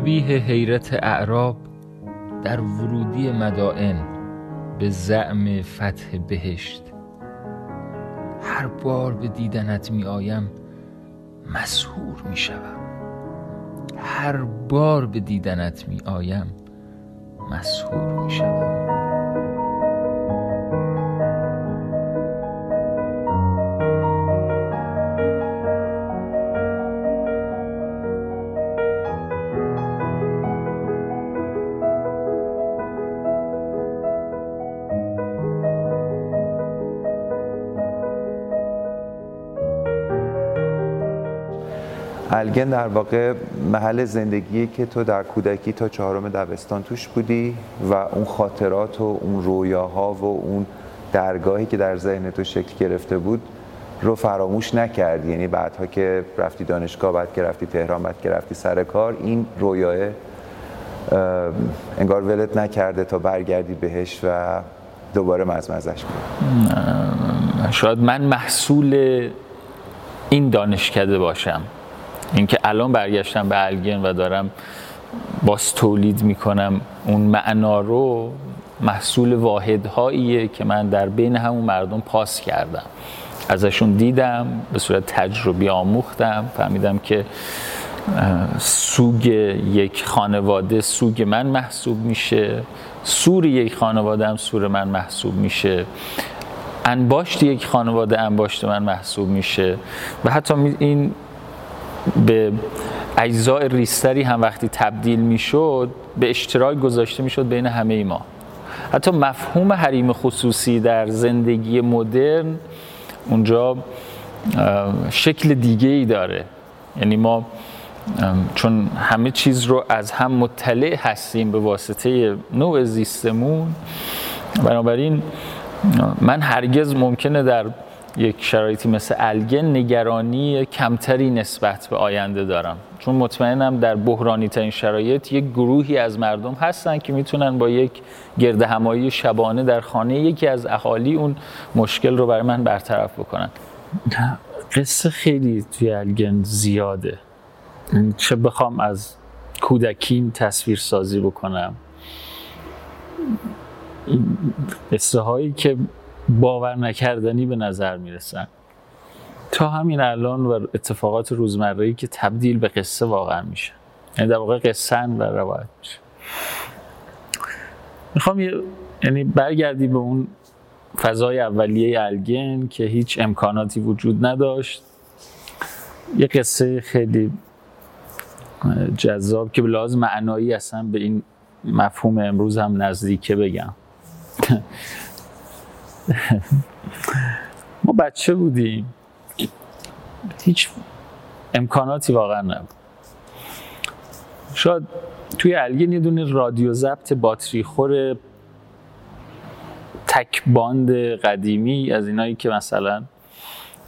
شبیه حیرت اعراب در ورودی مدائن به زعم فتح بهشت. هر بار به دیدنت می آیم مسهور می شوم هر بار به دیدنت می آیم مسهور می شوم الگن در واقع محل زندگی که تو در کودکی تا چهارم دبستان توش بودی و اون خاطرات و اون رویاها و اون درگاهی که در ذهن تو شکل گرفته بود رو فراموش نکردی یعنی بعدها که رفتی دانشگاه بعد که رفتی تهران بعد که رفتی سر کار این رویاه انگار ولت نکرده تا برگردی بهش و دوباره مزمزش کنی شاید من محصول این دانشکده باشم. اینکه الان برگشتم به الگن و دارم باز تولید می‌کنم اون معنا رو محصول واحدهاییه که من در بین همون مردم پاس کردم. ازشون دیدم به صورت تجربی آموختم فهمیدم که سوگ یک خانواده سوگ من محسوب میشه. سور یک خانواده هم سور من محسوب میشه. انباشت یک خانواده انباشت من محسوب میشه. و حتی این به اجزای ریستری هم وقتی تبدیل می‌شد به اشتراک گذاشته می‌شد بین همه ما. حتی مفهوم حریم خصوصی در زندگی مدرن اونجا شکل دیگه ای داره. یعنی ما چون همه چیز رو از هم مطلع هستیم به واسطه نوع زیستمون. بنابراین من هرگز ممکنه در یک شرایطی مثل الگن نگرانی کمتری نسبت به آینده دارم. چون مطمئنم در بحرانی ترین شرایط یک گروهی از مردم هستن که می‌تونن با یک گرد همایی شبانه در خانه یکی از اهالی اون مشکل رو برای من برطرف بکنن. قصه خیلی توی الگن زیاده. چه بخوام از کودکیم تصویر سازی بکنم. قصه هایی که باور نکردنی به نظر می‌رسن. تا همین الان و اتفاقات روزمره که تبدیل به قصه واقعا میشه. یعنی در واقع قصن و روایت میشه. می‌خوام یه یعنی برگردی به اون فضای اولیه الگن که هیچ امکاناتی وجود نداشت. یه قصه خیلی جذاب که لحاظ معنایی اصلا به این مفهوم امروز هم نزدیکه بگم. ما بچه بودیم. هیچ امکاناتی واقعا نبود. شاید توی الگین یه رادیو ضبط باتری خور تک باند قدیمی از اینایی که مثلا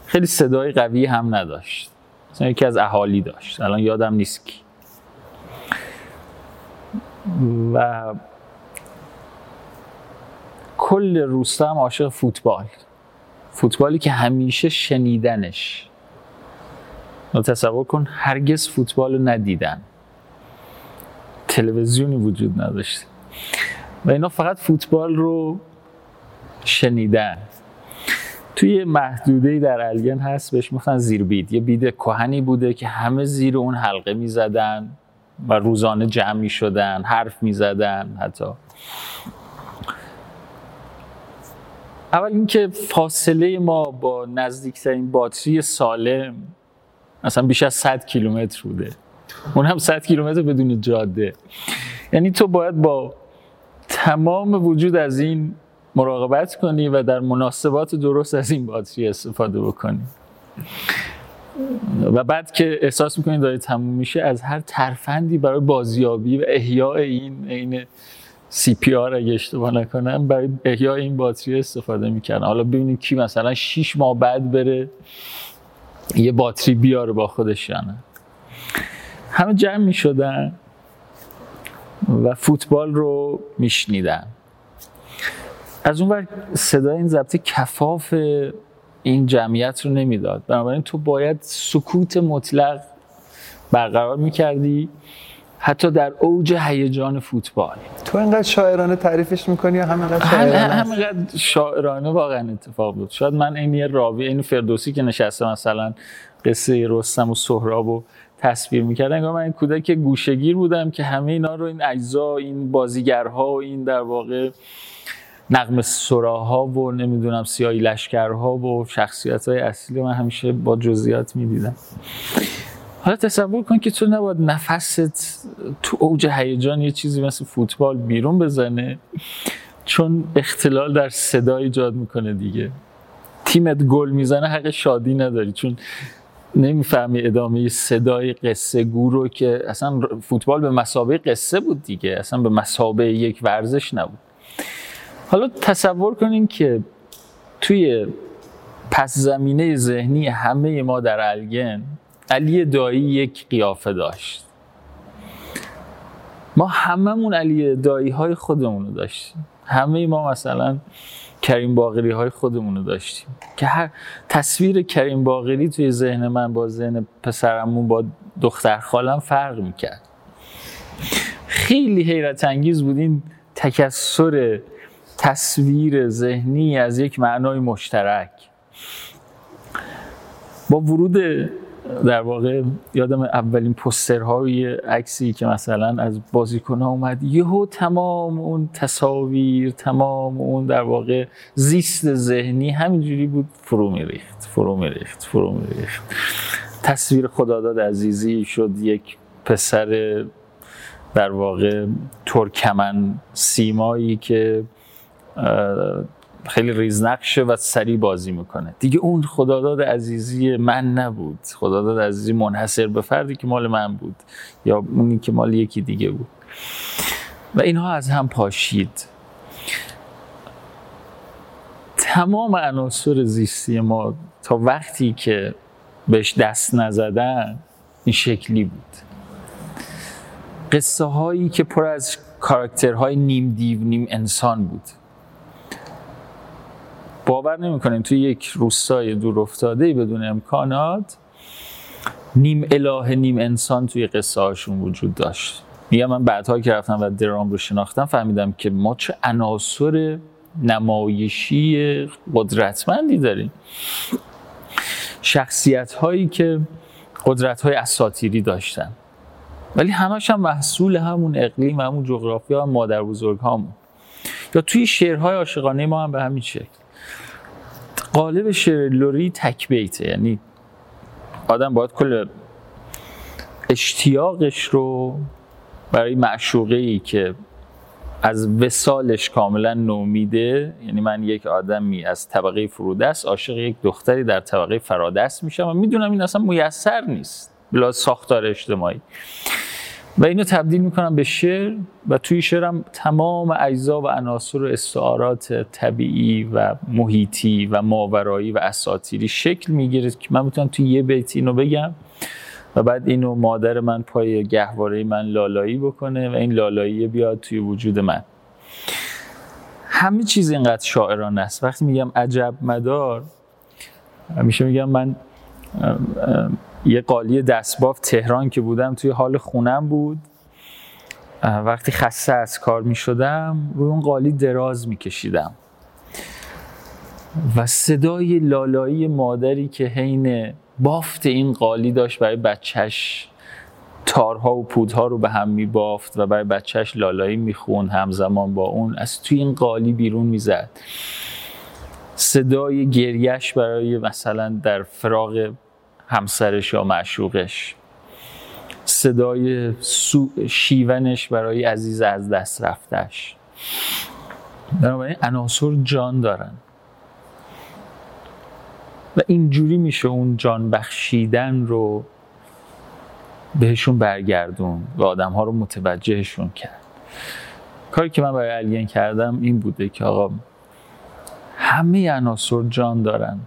خیلی صدای قوی هم نداشت. مثلا یکی از اهالی داشت. الان یادم نیست کی. و کل روستا هم عاشق فوتبال. فوتبالی که همیشه شنیدنش. تصور کن هرگز فوتبال رو ندیدن. تلویزیونی وجود نداشت و اینا فقط فوتبال رو شنیدن. توی محدوده در الگن هست بهش می‌گفتن زیر بید یه بید کهنی بوده که همه زیر اون حلقه می‌زدن و روزانه جمع می شدن حرف می زدن حتی. اول اینکه فاصله ما با نزدیکترین باتری سالم مثلا بیش از 100 کیلومتر بوده. اون هم 100 کیلومتر بدون جاده. یعنی تو باید با تمام وجود از این مراقبت کنی و در مناسبات درست از این باتری استفاده بکنی. و بعد که احساس می‌کنی داره تموم میشه از هر ترفندی برای بازیابی و احیاء این این سی پی آر اگه اشتباه نکنم برای احیاء این باتری استفاده می‌کنن حالا ببینید کی مثلا 6 ماه بعد بره یه باتری بیاره با خودش نه همه جمع می‌شدن و فوتبال رو میشنیدن. از اون ور صدای این ضبطی کفاف این جمعیت رو نمی‌داد. بنابراین تو باید سکوت مطلق برقرار می‌کردی. حتی در اوج هیجان فوتبال. تو اینقدر شاعرانه تعریفش می‌کنی یا همینقدر هم- شاعرانه همینقدر شاعرانه واقعا اتفاق بود. شاید من این یه راوی این فردوسی که نشسته مثلا قصه رستم و سهراب و تصویر می‌کردن انگار من این کودک گوشگیر بودم که همه اینا رو این اجزا این بازیگرها و این در واقع نقم سراها و نمی‌دونم سیاهی لشکرها و شخصیت های اصلی من همیشه با جزئیات می‌دیدم. حالا تصور کن که تو نباید نفست تو اوج هیجان یه چیزی مثل فوتبال بیرون بزنه چون اختلال در صدا ایجاد می‌کنه دیگه. تیمت گل می‌زنه حق شادی نداری. چون نمی‌فهمی ادامه صدای قصه گو رو که اصلا فوتبال به مسابقه قصه بود دیگه. اصلا به مسابقه یک ورزش نبود. حالا تصور کنین که توی پس زمینه ذهنی همه ما در الگن علی دایی یک قیافه داشت. ما هممون علی دایی های خودمون رو داشتیم. همه ما مثلا کریم باقری های خودمون رو داشتیم. که هر تصویر کریم باقری توی ذهن من با ذهن پسرمون با دختر خالم فرق می‌کرد. خیلی حیرت انگیز بود این تکسر تصویر ذهنی از یک معنای مشترک. با ورود در واقع یادم اولین پسترهای عکسی که مثلا از بازیکن ها اومد یهو تمام اون تصاویر تمام اون در واقع زیست ذهنی همینجوری بود فرو میریخت فرو میریخت فرو میریخت. تصویر خداداد عزیزی شد یک پسر در واقع ترکمن سیمایی که خیلی ریزنقشه و سریع بازی می‌کنه. دیگه اون خداداد عزیزی من نبود. خداداد عزیزی منحصر به فردی که مال من بود یا اونی که مال یکی دیگه بود. و اینها از هم پاشید. تمام عناصر زیستی ما تا وقتی که بهش دست نزدن این شکلی بود. قصه هایی که پر از کاراکترهای نیم دیو نیم انسان بود. باور نمی‌کنیم توی یک روستای دور افتاده بدون امکانات نیم اله نیم انسان توی قصه هاشون وجود داشت. میگم من بعدها که رفتم و درام رو شناختم فهمیدم که ما چه عناصر نمایشی قدرتمندی داریم. شخصیت هایی که قدرت های اساتیری داشتن. ولی همش هم محصول همون اقلیم همون جغرافیا هم مادر بزرگ هامون یا توی شعرهای عاشقانه ما هم به همین شکل. قالب شعر لوری تک بیته یعنی آدم باید کل اشتیاقش رو برای معشوقه ای که از وسالش کاملا نومیده یعنی من یک آدمی از طبقه فرودست عاشق یک دختری در طبقه فرادست میشم و می‌دونم این اصلا میسر نیست. بلا ساختار اجتماعی. و اینو تبدیل می‌کنم به شعر و توی شعرم تمام اجزا و عناصر و استعارات طبیعی و محیطی و ماورایی و اساطیری شکل می‌گیره که من می‌تونم توی یه بیت اینو بگم و بعد اینو مادر من پای گهواره من لالایی بکنه و این لالایی بیاد توی وجود من. همه چیز اینقدر شاعرانه است. وقتی میگم عجب مدار همیشه میگم من یه قالی دستباف تهران که بودم توی حال خونم بود. وقتی خسته از کار می شدم روی اون قالی دراز می کشیدم. و صدای لالایی مادری که حین بافت این قالی داشت برای بچهش تارها و پودها رو به هم می بافت و برای بچهش لالایی می خون همزمان با اون از توی این قالی بیرون می زد. صدای گریش برای مثلا در فراغ همسرش یا معشوقش. صدای سو شیونش برای عزیز از دست رفتش. بنابراین عناصر جان دارن. و اینجوری میشه اون جان بخشیدن رو بهشون برگردون و آدم ها رو متوجهشون کرد. کاری که من برای الین کردم این بوده که آقا همه عناصر جان دارن.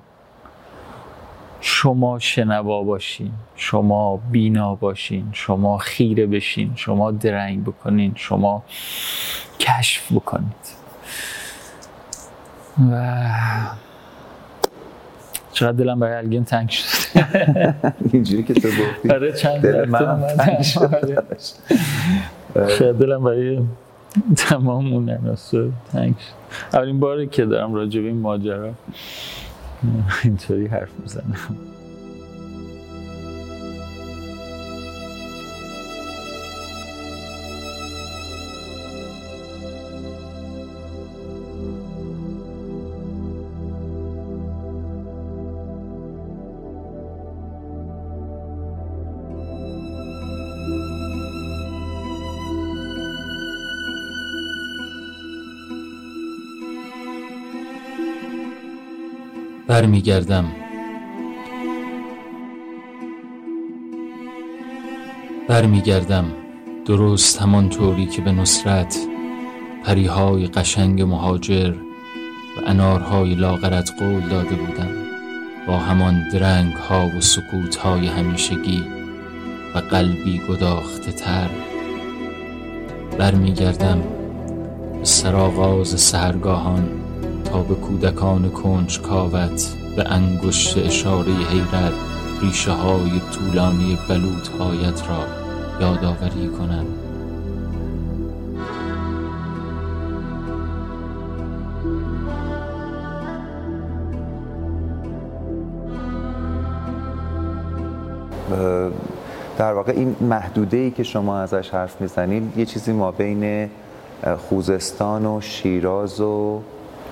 شما شنوا باشین شما بینا باشین شما خیره بشین شما درنگ بکنین شما کشف بکنید. و چقدر دلم برای الگین تنگ شد. اینجوری که تو گفتی. آره چند دل من تنگ شد. شاید دلم برای تمام اون تنگ شد. اولین باری که دارم راجع به این ماجرا. اینطوری حرف می‌زنم. برمیگردم. برمیگردم درست همان طوری که به نصرت پریهای قشنگ مهاجر و انارهای لاغرت قول داده بودم. با همان درنگ ها و سکوت های همیشگی و قلبی گداخته تر برمیگردم به سرآغاز سهرگاهان. به کودکان کنج کاوت به انگشت اشاره حیرت ریشه های طولانی بلوط هایت را یادآوری کنم. در واقع این محدوده ای که شما ازش حرف می‌زنید یه چیزی ما بین خوزستان و شیراز و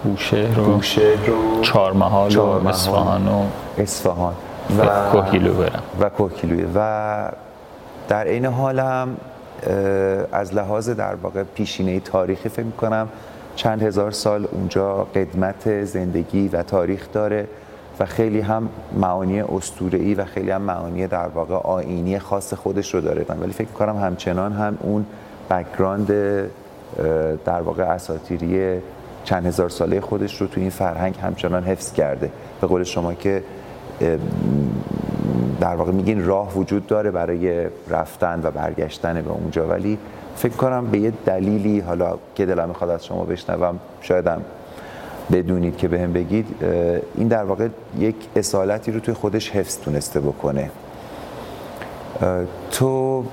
بوشهر و بوشهر و چهارمحال و. اصفهان و اصفهان و کوهگیلو برم و کوهگیلویه و در این حال هم از لحاظ در واقع پیشینه تاریخی فکر می‌کنم چند هزار سال اونجا قدمت زندگی و تاریخ داره و خیلی هم معانی اسطوره‌ای و خیلی هم معانی در واقع آینی خاص خودش رو داره ولی فکر می‌کنم همچنان هم اون بکگراند در واقع اساطیری چند هزار ساله خودش رو تو این فرهنگ همچنان حفظ کرده. به قول شما که در واقع میگین راه وجود داره برای رفتن و برگشتن به اونجا. ولی فکر کنم به یه دلیلی حالا که دلم می‌خواد از شما بشنوم شایدم بدونید که بهم بگید اه، این در واقع یک اصالتی رو توی خودش حفظ تونسته بکنه. تو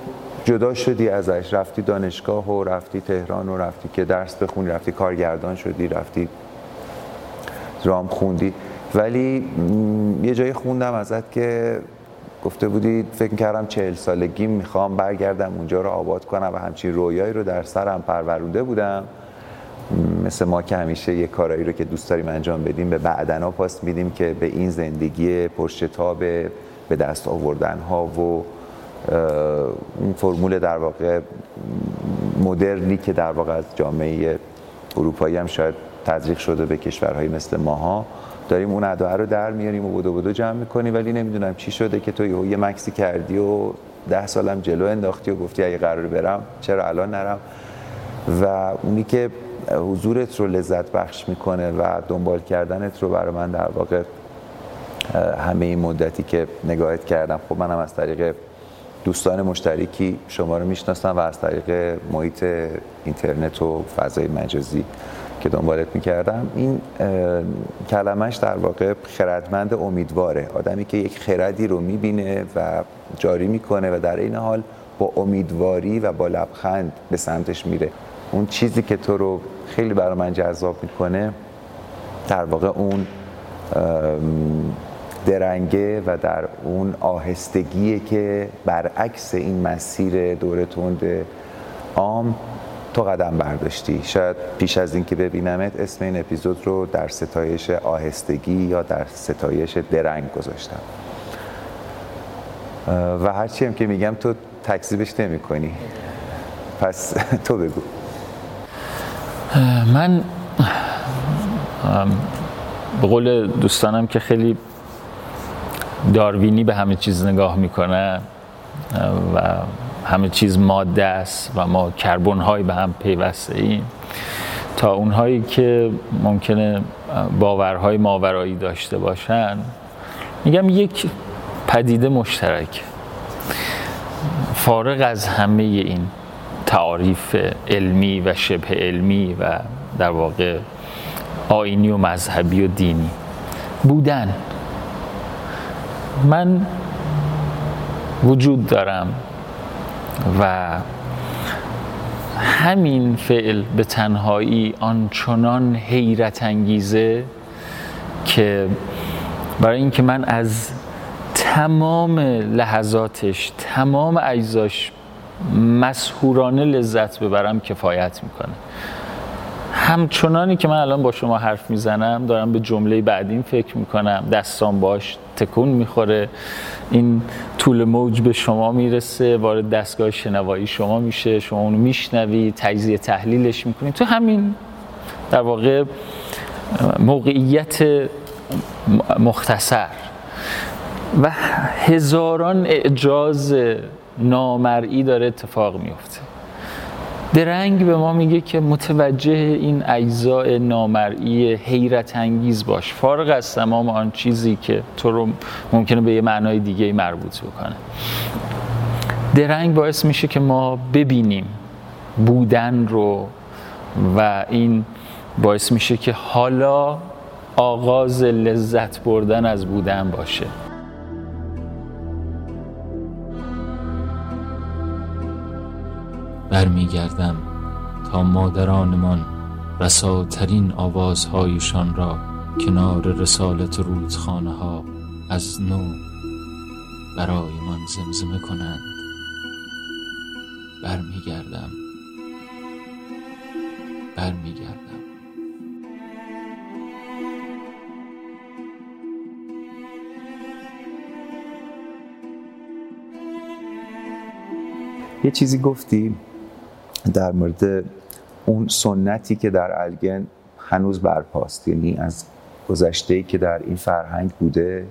جدا شدی ازش؟ رفتی دانشگاه و رفتی تهران و رفتی که درس بخونی رفتی کارگردان شدی رفتی رام خوندی. ولی یه جایی خوندم ازت که گفته بودی فکر کردم چهل سالگی می‌خوام برگردم اونجا رو آباد کنم و همچین رویایی رو در سرم پرورونده بودم. مثل ما که همیشه یه کارایی رو که دوست داریم انجام بدیم به بعدنا پاس میدیم که به این زندگی پرشتاب به دست آوردن ها و اون فرمول در واقع مدرنی که در واقع از جامعه اروپایی هم شاید تزریق شده به کشورهایی مثل ماها. داریم اون ادعا رو در میاریم و بودو بودو جمع می‌کنیم ولی نمی‌دونم چی شده که تو یه مکسی کردی و ده سالم جلو انداختی و گفتی اگه قرار برم چرا الان نرم؟ و اونی که حضورت رو لذت بخش می‌کنه و دنبال کردنت رو برای من در واقع همه این مدتی که نگاهت کردم خب منم از طریق دوستان مشترکی شما رو می‌شناسم و از طریق محیط اینترنت و فضای مجازی که دنبالت می‌کردم این کلمش در واقع خردمند امیدواره. آدمی که یک خردی رو می‌بینه و جاری می‌کنه و در این حال با امیدواری و با لبخند به سمتش میره. اون چیزی که تو رو خیلی برای من جذاب می‌کنه در واقع اون درنگه و در اون آهستگیه که برعکس این مسیر دور تند عام تو قدم برداشتی. شاید پیش از اینکه ببینمت اسم این اپیزود رو در ستایش آهستگی یا در ستایش درنگ گذاشتم. و هرچی هم که میگم تو تکذیبش نمی کنی پس تو بگو. من به قول دوستانم که خیلی داروینی به همه چیز نگاه می‌کنن و همه چیز ماده است و ما کربن های به هم پیوسته ایم تا اونهایی که ممکنه باورهای ماورایی داشته باشن میگم یک پدیده مشترک. فارغ از همه این تعاریف علمی و شبه علمی و در واقع آینی و مذهبی و دینی بودن. من وجود دارم و همین فعل به تنهایی آنچنان حیرت انگیزه که برای اینکه من از تمام لحظاتش تمام اجزاش مسهورانه لذت ببرم کفایت می‌کنه. همچنانی که من الان با شما حرف می‌زنم دارم به جمله بعدین فکر می‌کنم. دستان باش تکون می‌خوره. این طول موج به شما می‌رسه وارد دستگاه شنوایی شما میشه شما اونو میشنوی تجزیه تحلیلش می‌کنی. تو همین در واقع موقعیت مختصر. و هزاران اعجاز نامرئی داره اتفاق میفته درنگ به ما میگه که متوجه این اجزاء نامرئی حیرت انگیز باش. فارغ از تمام آن چیزی که تو رو ممکنه به یه معنای دیگه مربوط بکنه. درنگ باعث میشه که ما ببینیم بودن رو و این باعث میشه که حالا آغاز لذت بردن از بودن باشه. برمیگردم تا مادرانمان رساترین آوازهایشان را کنار رسالت رودخانه ها از نو برایمان زمزمه کنند. برمیگردم. برمیگردم. یه چیزی گفتی؟ در مورد اون سنتی که در الگن هنوز برپاست یعنی از گذشته ای که در این فرهنگ بوده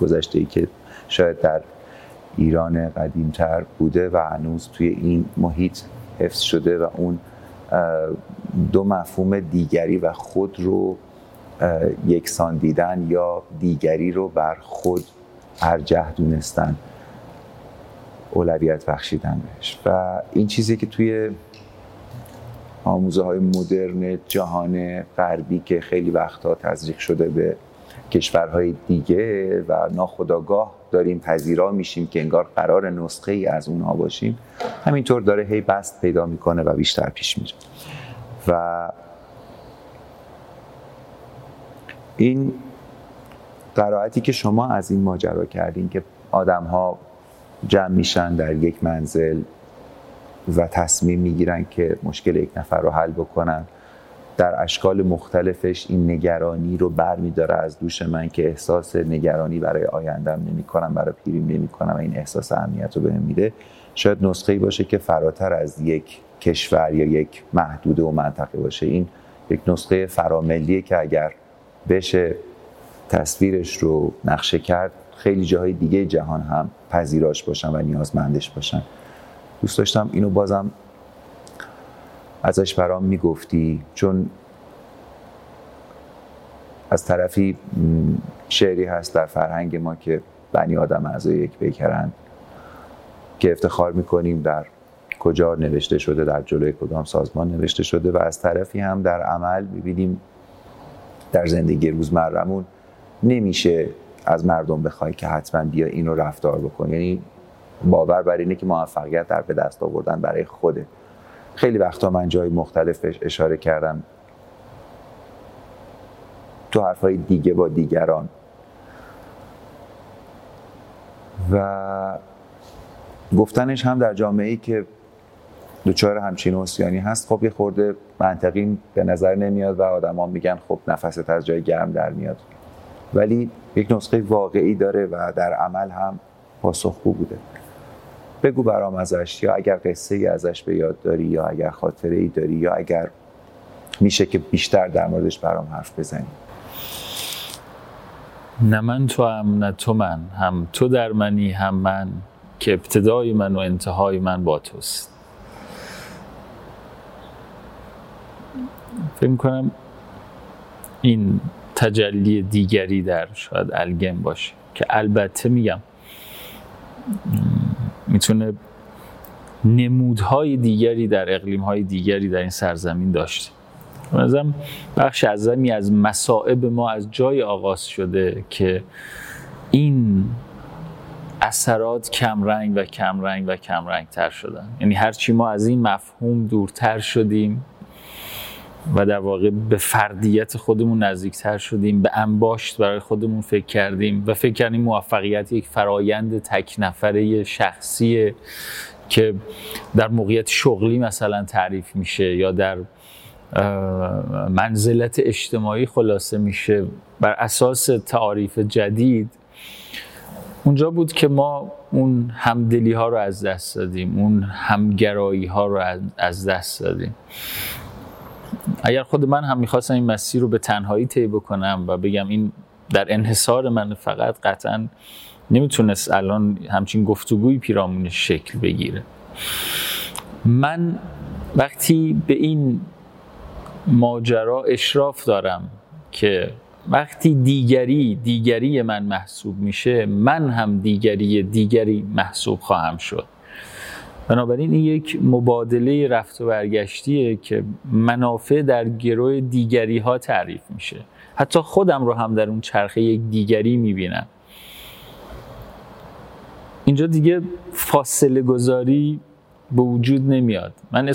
گذشته ای که شاید در ایران قدیمتر بوده و هنوز توی این محیط حفظ شده و اون دو مفهوم دیگری و خود رو یکسان دیدن یا دیگری رو بر خود ارجح دونستن اولویت بخشیدن بهش. و این چیزی که توی آموزه های مدرن جهان غربی که خیلی وقتها تزریق شده به کشورهای دیگه و ناخداگاه داریم پذیرا میشیم که انگار قرار نسخه ای از اونها باشیم همینطور داره هی بست پیدا می‌کنه و بیشتر پیش میره. و این قرائتی که شما از این ماجرا کردین که آدم ها جمع میشن در یک منزل و تصمیم می‌گیرن که مشکل یک نفر رو حل بکنن. در اشکال مختلفش این نگرانی رو بر میداره از دوش من که احساس نگرانی برای آیندم نمی کنم برای پیریم نمی کنم و این احساس امنیت رو بهم میده. شاید نسخه ای باشه که فراتر از یک کشور یا یک محدوده و منطقه باشه. این یک نسخه فراملیه که اگر بشه تصویرش رو نقشه کرد خیلی جاهای دیگه جهان هم پذیراش باشن و نیازمندش باشن. دوست داشتم اینو بازم ازش برام می‌گفتی چون از طرفی شعری هست در فرهنگ ما که بنی آدم اعضای یک بیکرند که افتخار می‌کنیم در کجا نوشته شده در جلوی کدام سازمان نوشته شده و از طرفی هم در عمل می‌بینیم در زندگی روزمرمون نمیشه از مردم بخوای که حتما بیا اینو رفتار بکن. یعنی باور بر اینه که موفقیت در به دست آوردن برای خوده. خیلی وقتا من جای مختلف اشاره کردم. تو حرفای دیگه با دیگران. و گفتنش هم در جامعه ای که دوچار همچین اوسیانی هست خب یه خورده منطقی به نظر نمیاد و آدما میگن خب نفست از جای گرم در میاد. ولی یک نسخه واقعی داره و در عمل هم پاسخگو بوده. بگو برام ازش یا اگر قصه ای ازش به یاد داری یا اگر خاطره ای داری یا اگر میشه که بیشتر در موردش برام حرف بزنی. نه من تو هم نه تو من هم تو در منی هم من که ابتدای من و انتهای من با توست. فکر کنم این تجلی دیگری در شاید الگم باشه که البته میگم می‌تونه نمودهای دیگری در اقلیمهای دیگری در این سرزمین داشته. مثلا بخش اعظمی از مسائب ما از جای آغاز شده که این اثرات کمرنگ و کمرنگ و کمرنگ تر شدن. یعنی هرچی ما از این مفهوم دورتر شدیم و در واقع به فردیت خودمون نزدیکتر شدیم به انباشت برای خودمون فکر کردیم و فکر کردیم موفقیت یک فرایند تک نفره شخصیه که در موقعیت شغلی مثلا تعریف میشه یا در منزلت اجتماعی خلاصه میشه. بر اساس تعاریف جدید اونجا بود که ما اون همدلی ها رو از دست دادیم اون همگرایی ها رو از دست دادیم. اگر خود من هم می‌خواستم این مسیر رو به تنهایی طی بکنم و بگم این در انحصار من فقط قطعا نمی‌تونست الان همچین گفتگوی پیرامونش شکل بگیره. من وقتی به این ماجرا اشراف دارم که وقتی دیگری دیگری من محسوب میشه من هم دیگری دیگری محسوب خواهم شد. بنابراین این یک مبادله رفت و برگشتیه که منافع در گروه دیگری ها تعریف میشه. حتی خودم رو هم در اون چرخه یک دیگری می‌بینم. اینجا دیگه فاصله گذاری به وجود نمیاد. من,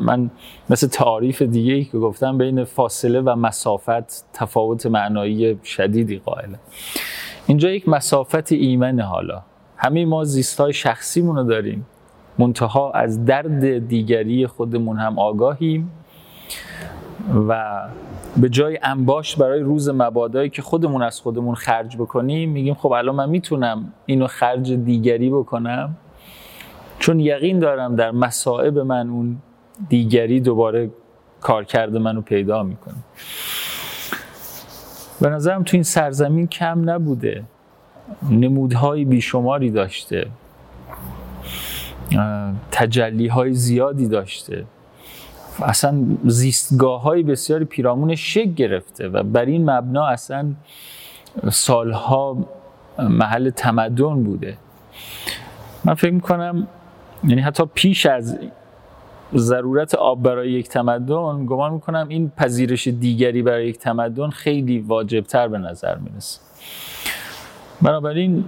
من مثل تعریف دیگه ای که گفتم بین فاصله و مسافت تفاوت معنایی شدیدی قائله. اینجا یک مسافت ایمن حالا. همه ما زیست های شخصیمون رو داریم. منتها از درد دیگری خودمون هم آگاهیم و به جای انباش برای روز مبادایی که خودمون از خودمون خرج بکنیم میگیم خب الان من می‌تونم اینو خرج دیگری بکنم؟ چون یقین دارم در مسائب من اون دیگری دوباره کار کرده منو پیدا می‌کنه. به نظرم تو این سرزمین کم نبوده. نمودهای بیشماری داشته. تجلی های زیادی داشته. اصلا زیستگاه های بسیاری پیرامون شک گرفته و بر این مبنا اصلا سالها محل تمدن بوده. من فکر می‌کنم یعنی حتی پیش از ضرورت آب برای یک تمدن گمان می‌کنم این پذیرش دیگری برای یک تمدن خیلی واجبتر به نظر می‌رسه. بنابراین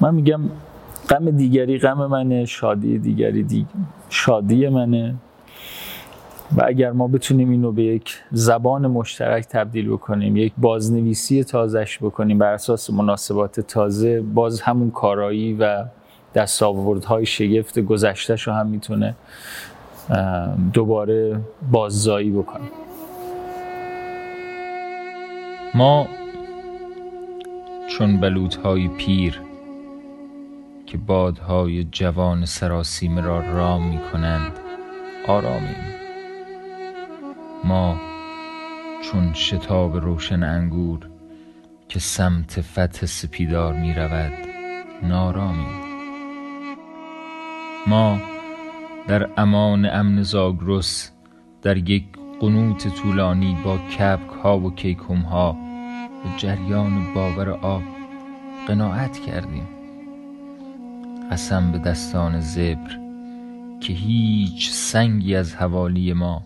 من میگم غم دیگری غم منه شادی دیگری دیگ... شادی منه. و اگر ما بتونیم اینو به یک زبان مشترک تبدیل بکنیم یک بازنویسی تازش بکنیم بر اساس مناسبات تازه باز همون کارایی و دستاوردهای شگفت گذشتهش رو هم می‌تونه دوباره باززایی بکنه. ما چون بلوطهای پیر که بادهای جوان سراسیمه را رام می کنند آرامیم. ما چون شتاب روشن انگور که سمت فتح سپیدار می رود نارامیم ما در امان امن زاگرس در یک قنوت طولانی با کبک ها و کیکم ها به جریان باور آب قناعت کردیم. قسم به دستان زبر که هیچ سنگی از حوالی ما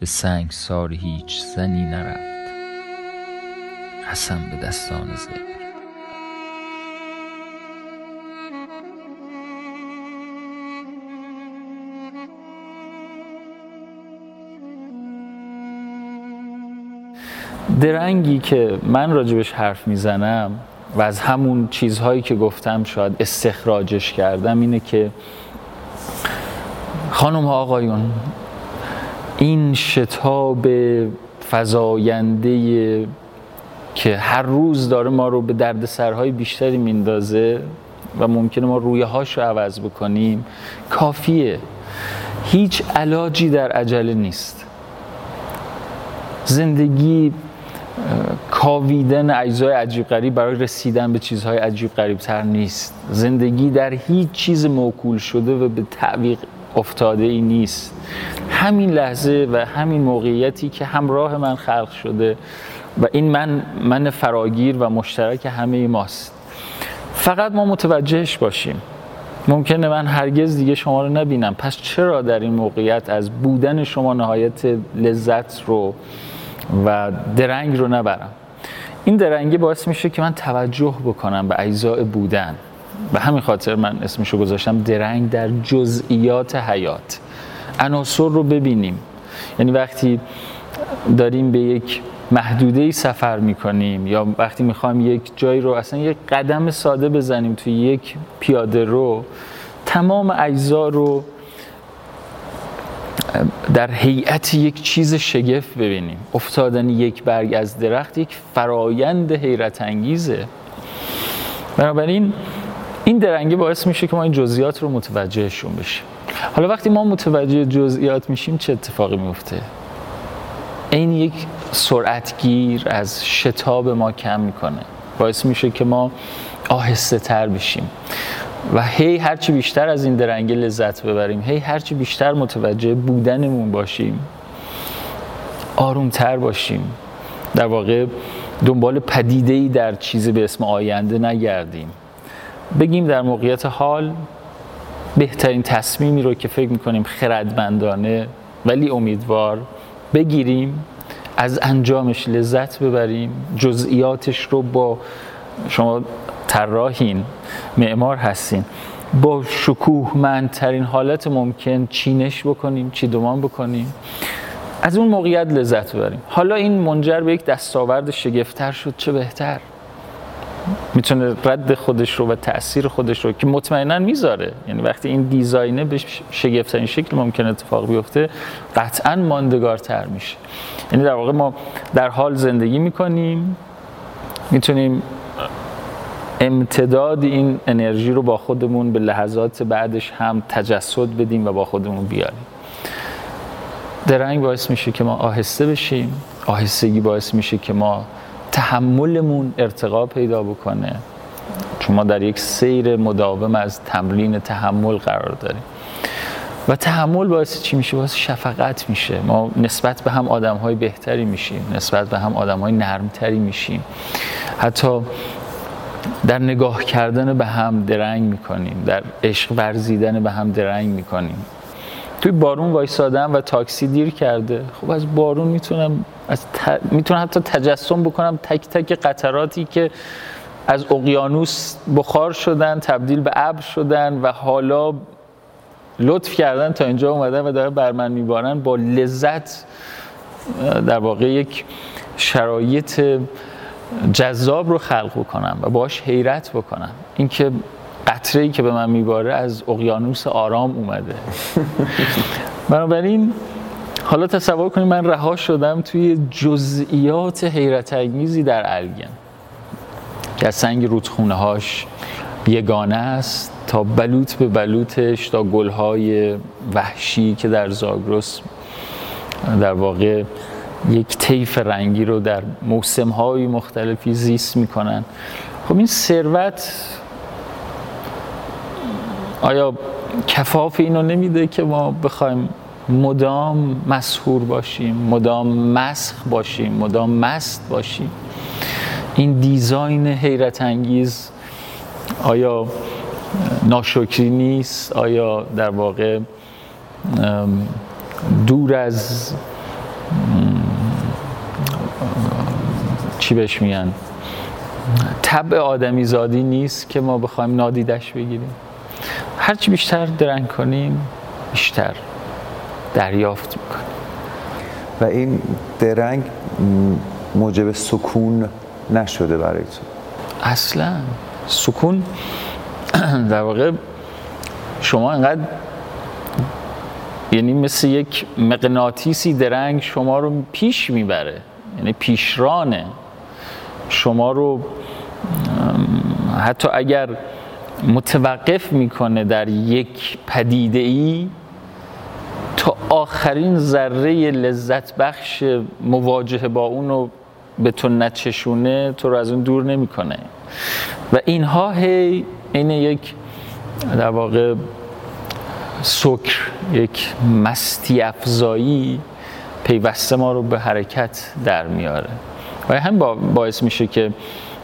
به سنگ سار هیچ زنی نرفت. قسم به دستان زبر. درنگی که من راجبش حرف می‌زنم و از همون چیزهایی که گفتم شاید استخراجش کردم اینه که خانم ها آقایون این شتاب فضاینده که هر روز داره ما رو به درد سرهای بیشتری میندازه و ممکنه ما رویه هاش رو عوض بکنیم کافیه. هیچ علاجی در عجله نیست. زندگی کاویدن اجزای عجیب غریب برای رسیدن به چیزهای عجیب غریب تر نیست. زندگی در هیچ چیز موکول شده و به تعویق افتاده ای نیست. همین لحظه و همین موقعیتی که همراه من خلق شده و این من من فراگیر و مشترک همه ماست. فقط ما متوجهش باشیم. ممکنه من هرگز دیگه شما رو نبینم. پس چرا در این موقعیت از بودن شما نهایت لذت رو و درنگ رو نبرم؟ این درنگی باعث میشه که من توجه بکنم به اجزاء بودن. به همین خاطر من اسمشو گذاشتم درنگ در جزئیات حیات. عناصر رو ببینیم. یعنی وقتی داریم به یک محدوده سفر می‌کنیم یا وقتی می‌خوایم یک جایی رو اصلا یک قدم ساده بزنیم توی یک پیاده رو تمام اجزا رو در هیئت یک چیز شگفت ببینیم. افتادن یک برگ از درخت یک فرایند حیرت انگیزه. بنابراین این درنگی باعث میشه که ما این جزئیات رو متوجهشون بشیم. حالا وقتی ما متوجه جزئیات میشیم چه اتفاقی میفته؟ این یک سرعتگیر از شتاب ما کم می‌کنه. باعث میشه که ما آهسته تر بشیم. و هی هرچی بیشتر از این درنگه لذت ببریم هی هرچی بیشتر متوجه بودنمون باشیم آرومتر باشیم. در واقع دنبال پدیده ای در چیزی به اسم آینده نگردیم. بگیم در موقعیت حال بهترین تصمیمی رو که فکر می‌کنیم خردمندانه ولی امیدوار بگیریم از انجامش لذت ببریم جزئیاتش رو با شما طراحین معمار هستین. با شکوه ترین حالت ممکن چینش بکنیم چیدمان بکنیم. از اون موقعیت لذت ببریم. حالا این منجر به یک دستاورد شگفتتر شد چه بهتر؟ می‌تونه رد خودش رو و تاثیر خودش رو که مطمئنا می‌ذاره. یعنی وقتی این دیزاینه به شگفتترین شکل ممکن اتفاق بیفته قطعا ماندگارتر میشه. یعنی در واقع ما در حال زندگی می‌کنیم می‌تونیم امتداد این انرژی رو با خودمون به لحظات بعدش هم تجسد بدیم و با خودمون بیاریم. درنگ باعث میشه که ما آهسته بشیم. آهستگی باعث میشه که ما تحملمون ارتقا پیدا بکنه. چون ما در یک سیر مداوم از تمرین تحمل قرار داریم. و تحمل باعث چی میشه؟ باعث شفقت میشه. ما نسبت به هم آدم های بهتری میشیم. نسبت به هم آدم های نرمتری میشیم. حتی در نگاه کردن به هم درنگ می‌کنیم در عشق ورزیدن به هم درنگ می‌کنیم. توی بارون وایسادم و تاکسی دیر کرده. خب از بارون می‌تونم از می‌تونم حتی تجسم بکنم تک تک قطراتی که از اقیانوس بخار شدن تبدیل به ابر شدن و حالا لطف کردن تا اینجا اومدن و داره بر من میبارن با لذت در واقع یک شرایط جذاب رو خلق بکنم و باش حیرت بکنم. اینکه قطره ای که به من میباره از اقیانوس آرام اومده. بنابراین حالا تصور کنید من رها شدم توی جزئیات حیرت انگیزی در الگن که از سنگ رودخونه هاش یگانه است تا بلوط به بلوطش تا گلهای وحشی که در زاگرس در واقع یک طیف رنگی رو در موسمهای مختلفی زیست می‌کنن. خب این ثروت آیا کفاف اینو نمیده که ما بخوایم مدام مسهور باشیم مدام مسخ باشیم مدام مست باشیم؟ این دیزاین حیرت انگیز آیا ناشکری نیست؟ آیا در واقع دور از چی بهش میگن؟ طبع آدمی زادی نیست که ما بخوایم نادیدش بگیریم. هرچی بیشتر درنگ کنیم بیشتر دریافت می‌کنیم. و این درنگ موجب سکون نشده برای تو. اصلا. سکون در واقع شما انقدر یعنی مثل یک مغناطیسی درنگ شما رو پیش می‌بره یعنی پیشرانه. شما رو حتی اگر متوقف می‌کنه در یک پدیده ای تا آخرین ذره لذت بخش مواجهه با اون رو به تو نچشونه تو رو از اون دور نمی‌کنه. و اینها هی این یک در واقع سکر یک مستی افزایی پیوسته ما رو به حرکت در میاره. و هم باعث میشه که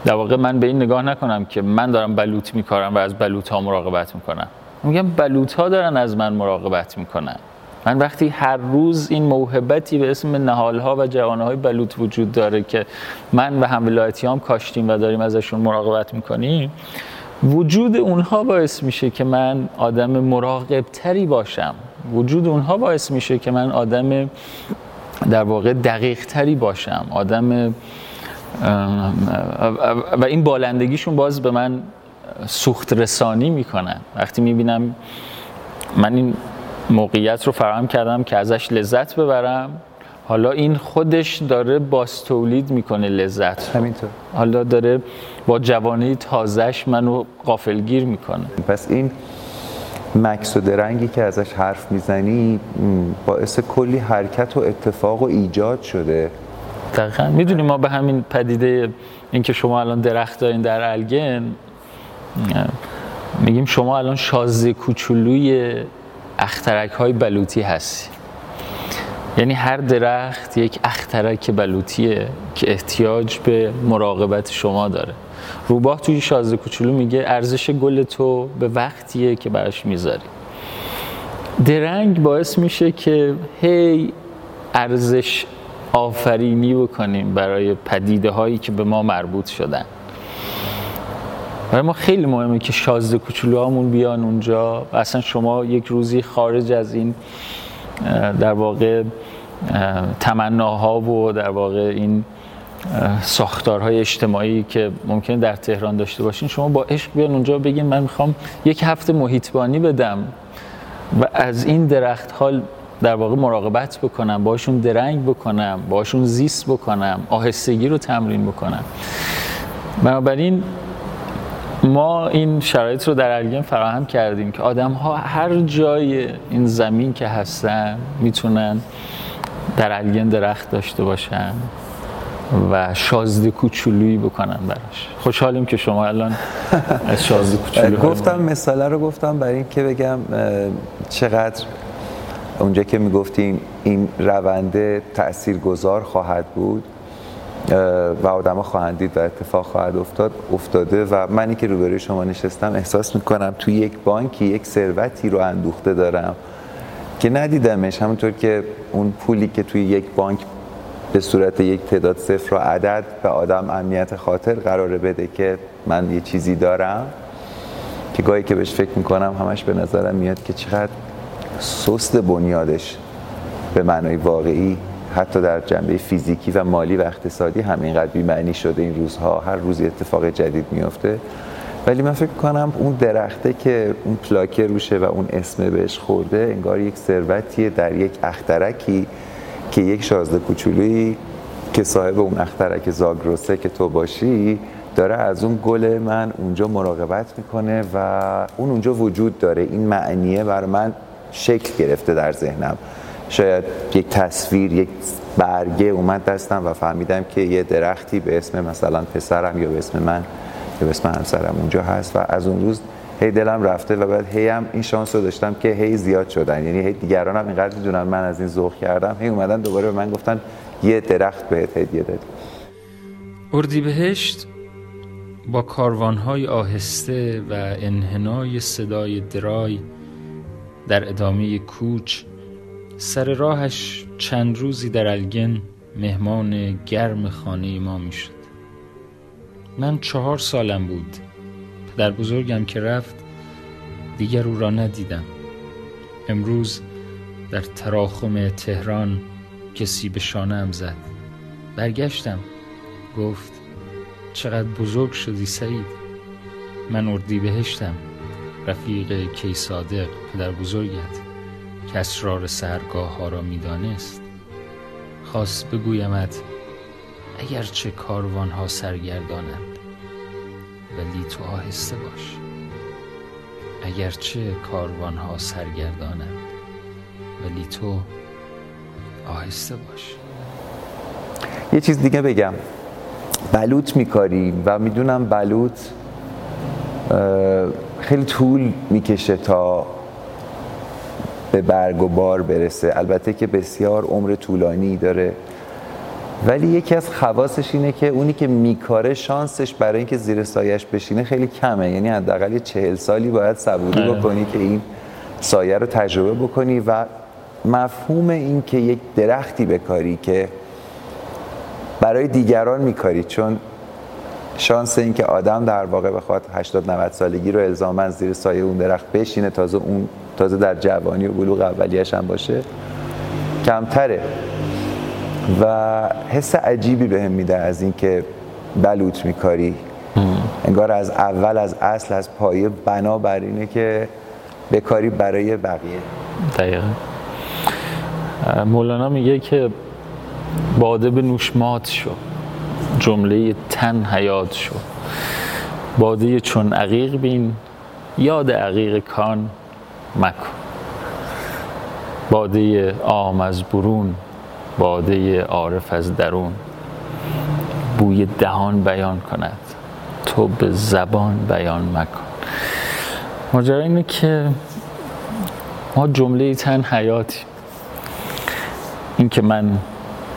در واقع من به این نگاه نکنم که من دارم بلوط میکارم و از بلوط ها مراقبت می‌کنم. میگم بلوط ها دارن از من مراقبت می‌کنن. من وقتی هر روز این موهبتی به اسم نهالها و جوانهای بلوط وجود داره که من و هم هم کاشتیم و داریم ازشون مراقبت می‌کنیم وجود اونها باعث میشه که من آدم مراقب تری باشم. وجود اونها باعث میشه که من آدم در واقع دقیق تری باشم. آدم و این بالندگیشون باز به من سوخت رسانی می‌کنن. وقتی می‌بینم من این موقعیت رو فراهم کردم که ازش لذت ببرم حالا این خودش داره باز تولید می‌کنه لذت. همینطور. حالا داره با جوانی تازش منو قافلگیر می‌کنه. پس این مکس و درنگی که ازش حرف می‌زنی باعث کلی حرکت و اتفاق و ایجاد شده. دقیقا. می‌دونی ما به همین پدیده اینکه شما الان درخت دارین در الگن میگیم شما الان شازده کوچولوی اخترک های بلوطی هستی. یعنی هر درخت یک اخترک بلوطیه که احتیاج به مراقبت شما داره. روباه توی شازده کوچولو میگه ارزش گل تو به وقتیه که براش می‌ذاری. درنگ باعث میشه که هی ارزش آفرینی بکنیم برای پدیده هایی که به ما مربوط شدن. برای ما خیلی مهمه که شازده کوچولوهامون بیان اونجا و اصلا شما یک روزی خارج از این در واقع تمناها و در واقع این ساختارهای اجتماعی که ممکنه در تهران داشته باشین شما با عشق بیان اونجا بگین من می‌خوام یک هفته محیطبانی بدم و از این درخت حال در واقع مراقبت بکنم باشون درنگ بکنم باشون زیست بکنم آهستگی رو تمرین بکنم. بنابراین ما این شرایط رو در الگن فراهم کردیم که آدم ها هر جای این زمین که هستن می‌تونن در الگن درخت داشته باشن. و شازده کوچولویی بکنن براش. خوشحالیم که شما الان از شازده کوچولو گفتم مثاله رو گفتم برای اینکه بگم چقدر اونجا که می‌گفتیم این رونده تأثیر گذار خواهد بود و آدم خواهند دید و اتفاق خواهد افتاد افتاده و منی که روبروی شما نشستم احساس می‌کنم توی یک بانکی یک ثروتی رو اندوخته دارم که ندیدمش. همونطور که اون پولی که توی یک بانک به صورت یک تعداد صفر و عدد به آدم امنیت خاطر قراره بده که من یه چیزی دارم که گاهی که بهش فکر می‌کنم همش به نظرم میاد که چقدر سست بنیادش به معنای واقعی حتی در جنبه فیزیکی و مالی و اقتصادی همینقدر بیمعنی شده این روزها. هر روزی اتفاق جدید میفته ولی من فکر کنم اون درخته که اون پلاکه روشه و اون اسم بهش خورده انگار یک ثروتیه در یک اخترکی که یک شازده کوچولویی که صاحب اون اخترک زاگروسه که تو باشی داره از اون گل من اونجا مراقبت می‌کنه و اون اونجا وجود داره. این معنیه بر من شکل گرفته در ذهنم. شاید یک تصویر یک برگه اومد دستم و فهمیدم که یه درختی به اسم مثلا پسرم یا به اسم من یا به اسم همسرم اونجا هست و از اون روز هی دلم رفته و بعد هی هم این شانس رو داشتم که هی زیاد شدن. یعنی هی دیگران هم اینقدر می‌دونن من از این ذوق کردم. هی اومدن دوباره به من گفتن یه درخت بهت هدیه دادی بهشت با کاروانهای آهسته و انحنای صدای درای در ادامه کوچ سر راهش چند روزی در الگن مهمان گرم خانه ما می‌شد. من چهار سالم بود. پدر بزرگم که رفت دیگر او را ندیدم. امروز در تراخم تهران کسی به شانه زد. برگشتم. گفت چقدر بزرگ شدی سعید. من اردی بهشتم. رفیق کی صادق پدر بزرگت. که اسرار سرگاه ها را می‌دانست. خواست بگویمت چه کاروان ها سرگردانند. ولی تو آهسته باش. اگرچه کاروان ها سرگردانند ولی تو آهسته باش. یه چیز دیگه بگم. بلوط میکاریم و می‌دونم بلوط خیلی طول می‌کشه تا به برگ و بار برسه. البته که بسیار عمر طولانی داره. ولی یکی از خواصش اینه که اونی که میکاره شانسش برای اینکه زیر سایش بشینه خیلی کمه یعنی حداقل چهل سالی باید صبوری آره. بکنی که این سایه رو تجربه بکنی و مفهوم این که یک درختی بکاری که برای دیگران میکاری چون شانس این که آدم در واقع بخواد 80 90 سالگی رو الزاما زیر سایه اون درخت بشینه تازه اون تازه در جوانی و بلوغ اولیش هم باشه کمتره و حس عجیبی بهم میده از اینکه بلوط میکاری. انگار از اول از اصل از پایه بنا بر اینه که بکاری برای بقیه. دقیقا. مولانا میگه که باده به نوشمات شو جمله تن حیات شو. باده چون عقیق بین یاد عقیق کان مکن. باده آم از برون باده عارف از درون. بوی دهان بیان کند. تو به زبان بیان مکن. ماجرا اینه که ما جمله تن حیاتی. این که من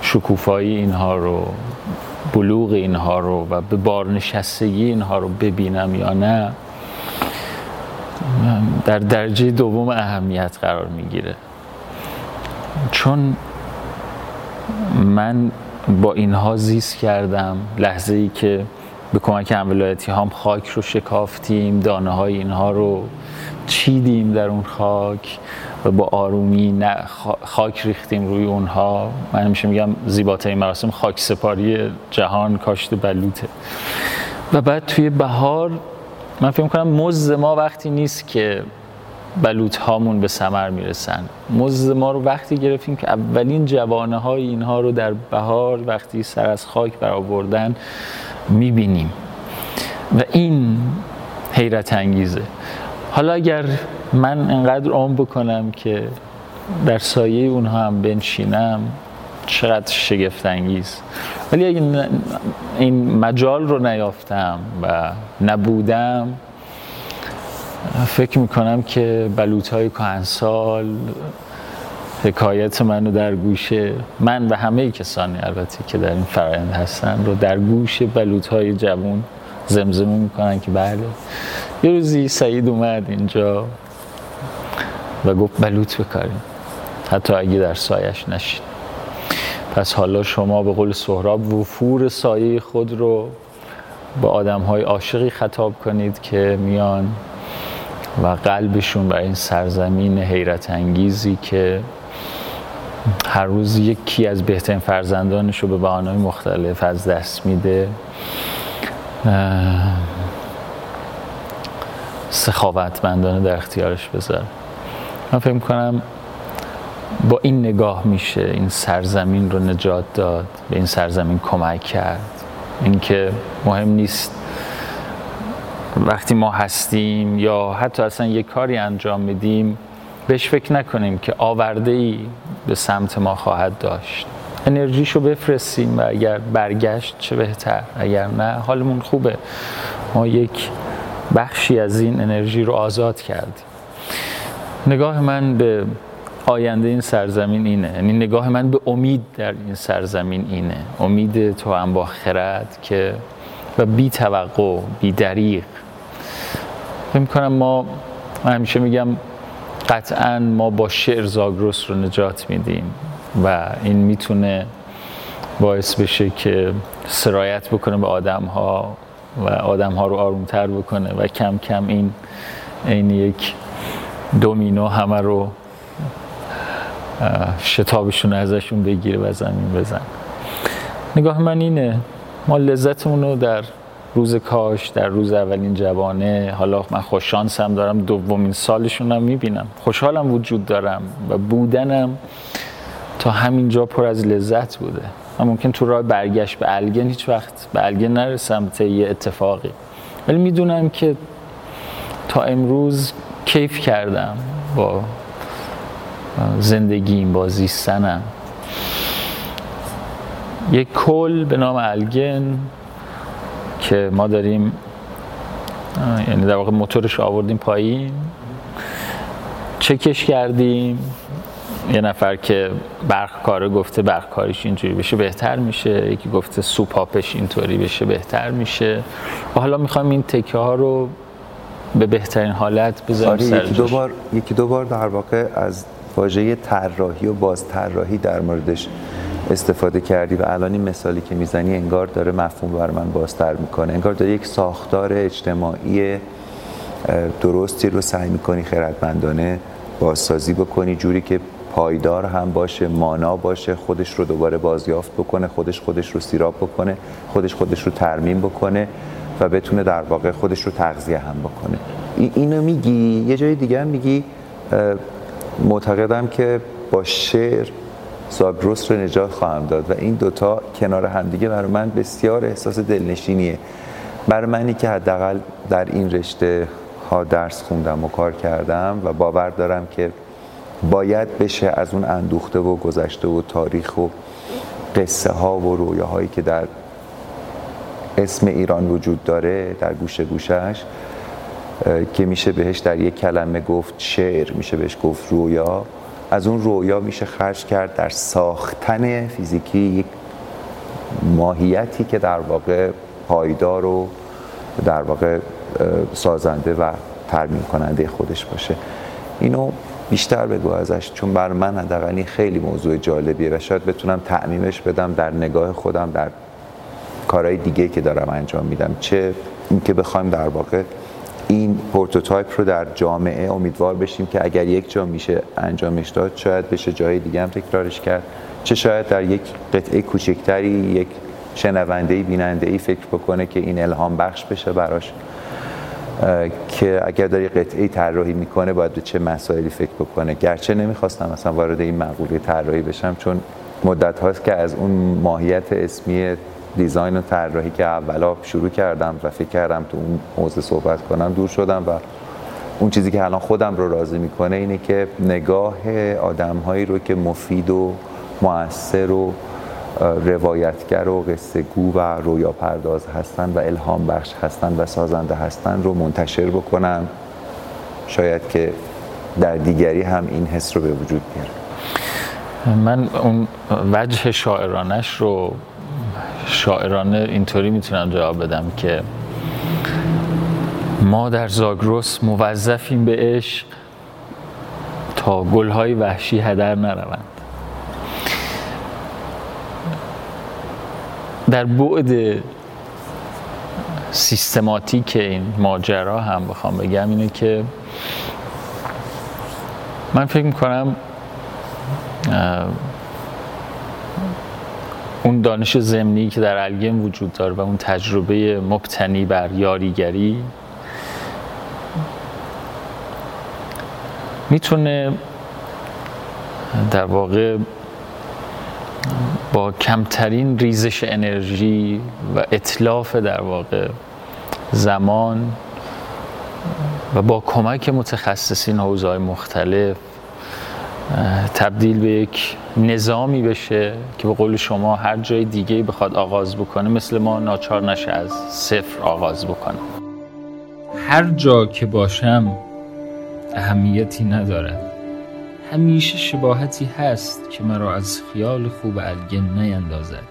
شکوفایی اینها رو بلوغ اینها رو و به بارنشستگی اینها رو ببینم یا نه در درجه دوم اهمیت قرار می‌گیره. چون من با اینها زیست کردم. لحظه ای که به کمک ولایتی هم خاک رو شکافتیم دانه های اینها رو چیدیم در اون خاک و با آرومی خاک ریختیم روی اونها. من همیشه میگم زیباترین مراسم خاک سپاری جهان کاشت بلوته و بعد توی بهار من فکر کنم مزد ما وقتی نیست که بلوط هامون به سمر می‌رسن. مزد ما رو وقتی گرفتیم که اولین جوانه های اینها رو در بهار وقتی سر از خاک برآوردن می‌بینیم. و این حیرت انگیزه. حالا اگر من انقدر عمر بکنم که در سایه اونها هم بنشینم چقدر شگفت انگیز. ولی اگه این مجال رو نیافتم و نبودم فکر می‌کنم که بلوط های کهنسال حکایت منو در گوش من و همه کسانی البته که در این فرایند هستن رو در گوش بلوط های جوون زمزمه می‌کنن که بله یه روزی سعید اومد اینجا و گفت بلوط بکاریم حتی اگه در سایش نشید پس حالا شما به قول سهراب وفور سایه خود رو با آدم های عاشقی خطاب کنید که میان و قلبشون برای این سرزمین حیرت انگیزی که هر روز یکی از بهترین فرزندانش رو به بحانهای مختلف از دست میده سخاوتمندانه در اختیارش بذاره. من فکر کنم با این نگاه میشه این سرزمین رو نجات داد به این سرزمین کمک کرد. اینکه مهم نیست وقتی ما هستیم یا حتی اصلا یک کاری انجام میدیم بهش فکر نکنیم که آورده ای به سمت ما خواهد داشت. انرژیشو بفرستیم و اگر برگشت چه بهتر اگر نه حالمون خوبه. ما یک بخشی از این انرژی رو آزاد کردیم. نگاه من به آینده این سرزمین اینه. یعنی نگاه من به امید در این سرزمین اینه. امید تو هم با خرد که و بی توقع بی دریق فکر کنم ما من همیشه میگم قطعا ما با شعر زاگرس رو نجات میدیم و این می‌تونه باعث بشه که سرایت بکنه به آدم ها و آدم ها رو آرومتر بکنه و کم کم این این یک دومینو همه رو شتابشون ازشون بگیره و زمین بزن نگاه من اینه ما لذتمون رو در روز کاش در روز اولین جوانه حالا من خوششانسم دارم دومین سالشون هم می‌بینم. خوشحالم وجود دارم و بودنم تا همینجا پر از لذت بوده. من ممکن تو راه برگشت به الگن هیچ وقت به الگن نرسم تا یه اتفاقی. ولی می‌دونم که تا امروز کیف کردم با زندگیم با زیستنم. یک کل به نام الگن که ما داریم یعنی در واقع موتورش آوردیم پایین. چکش کردیم. یه نفر که برق کاره گفته برق کارش اینجوری بشه بهتر میشه. یکی گفته سوپاپش اینطوری بشه بهتر میشه. و حالا می‌خوایم این تکه ها رو به بهترین حالت بذاریم آره یکی دو بار یکی دو بار در واقع از واژه طراحی و باز طراحی در موردش استفاده کردی و الان این مثالی که می‌زنی انگار داره مفهوم بر من بازتر می‌کنه. انگار داره یک ساختار اجتماعی درستی رو سعی می‌کنی خیرتمندانه بازسازی بکنی جوری که پایدار هم باشه مانا باشه خودش رو دوباره بازیافت بکنه خودش خودش رو سیراب بکنه خودش خودش رو ترمیم بکنه و بتونه در واقع خودش رو تغذیه هم بکنه. اینو میگی؟ یه جای دیگه هم میگی معتقدم که با شعر زاگرس رو نجات خواهم داد و این دوتا کنار همدیگه برای من بسیار احساس دلنشینیه. برای منی که حداقل در این رشته ها درس خوندم و کار کردم و باور دارم که باید بشه از اون اندوخته و گذشته و تاریخ و قصه ها و رویاهایی که در اسم ایران وجود داره در گوشه گوشش که میشه بهش در یک کلمه گفت شعر میشه بهش گفت رویا. از اون رویا میشه خرج کرد در ساختن فیزیکی یک ماهیتی که در واقع پایدار و در واقع سازنده و ترمیم کننده خودش باشه. اینو بیشتر بگو ازش چون بر من حداقل خیلی موضوع جالبیه و شاید بتونم تعمیمش بدم در نگاه خودم در کارهای دیگه که دارم انجام میدم. چه اینکه بخوایم در واقع این prototype رو در جامعه امیدوار بشیم که اگر یک جا میشه انجامش داد شاید بشه جای دیگه هم تکرارش کرد. چه شاید در یک قطعه کوچکتری یک شنونده بیننده ای فکر بکنه که این الهام بخش بشه براش. که اگر داری قطعه طراحی می‌کنه باید به چه مسائلی فکر بکنه؟ گرچه نمی‌خواستم مثلا وارد این مقوله طراحی بشم چون مدت هاست که از اون ماهیت اسمی دیزاین و طراحی که اولا شروع کردم و فکر کردم تو اون موضوع صحبت کنم دور شدم و اون چیزی که الان خودم رو راضی می‌کنه اینه که نگاه آدم هایی رو که مفید و مؤثر و روایتگر و قصه گو و رویا پرداز هستن و الهام بخش هستن و سازنده هستن رو منتشر بکنم شاید که در دیگری هم این حس رو به وجود بیاره. من اون وجه شاعرانش رو شاعرانه اینطوری می‌تونم جواب بدم که ما در زاگرس موظفیم به عشق تا گلهای وحشی هدر نروند. در بعد سیستماتیک این ماجرا هم بخوام بگم اینه که من فکر می‌کنم اون دانش زمینی که در الگم وجود داره و اون تجربه مبتنی بر یاریگری می‌تونه در واقع با کمترین ریزش انرژی و اطلاف در واقع زمان و با کمک متخصصین حوزه‌های مختلف تبدیل به یک نظامی بشه که به قول شما هر جای دیگه بخواد آغاز بکنه مثل ما ناچار نشه از صفر آغاز بکنه. هر جا که باشم اهمیتی ندارد. همیشه شباهتی هست که مرا از خیال خوب الگن نیندازد.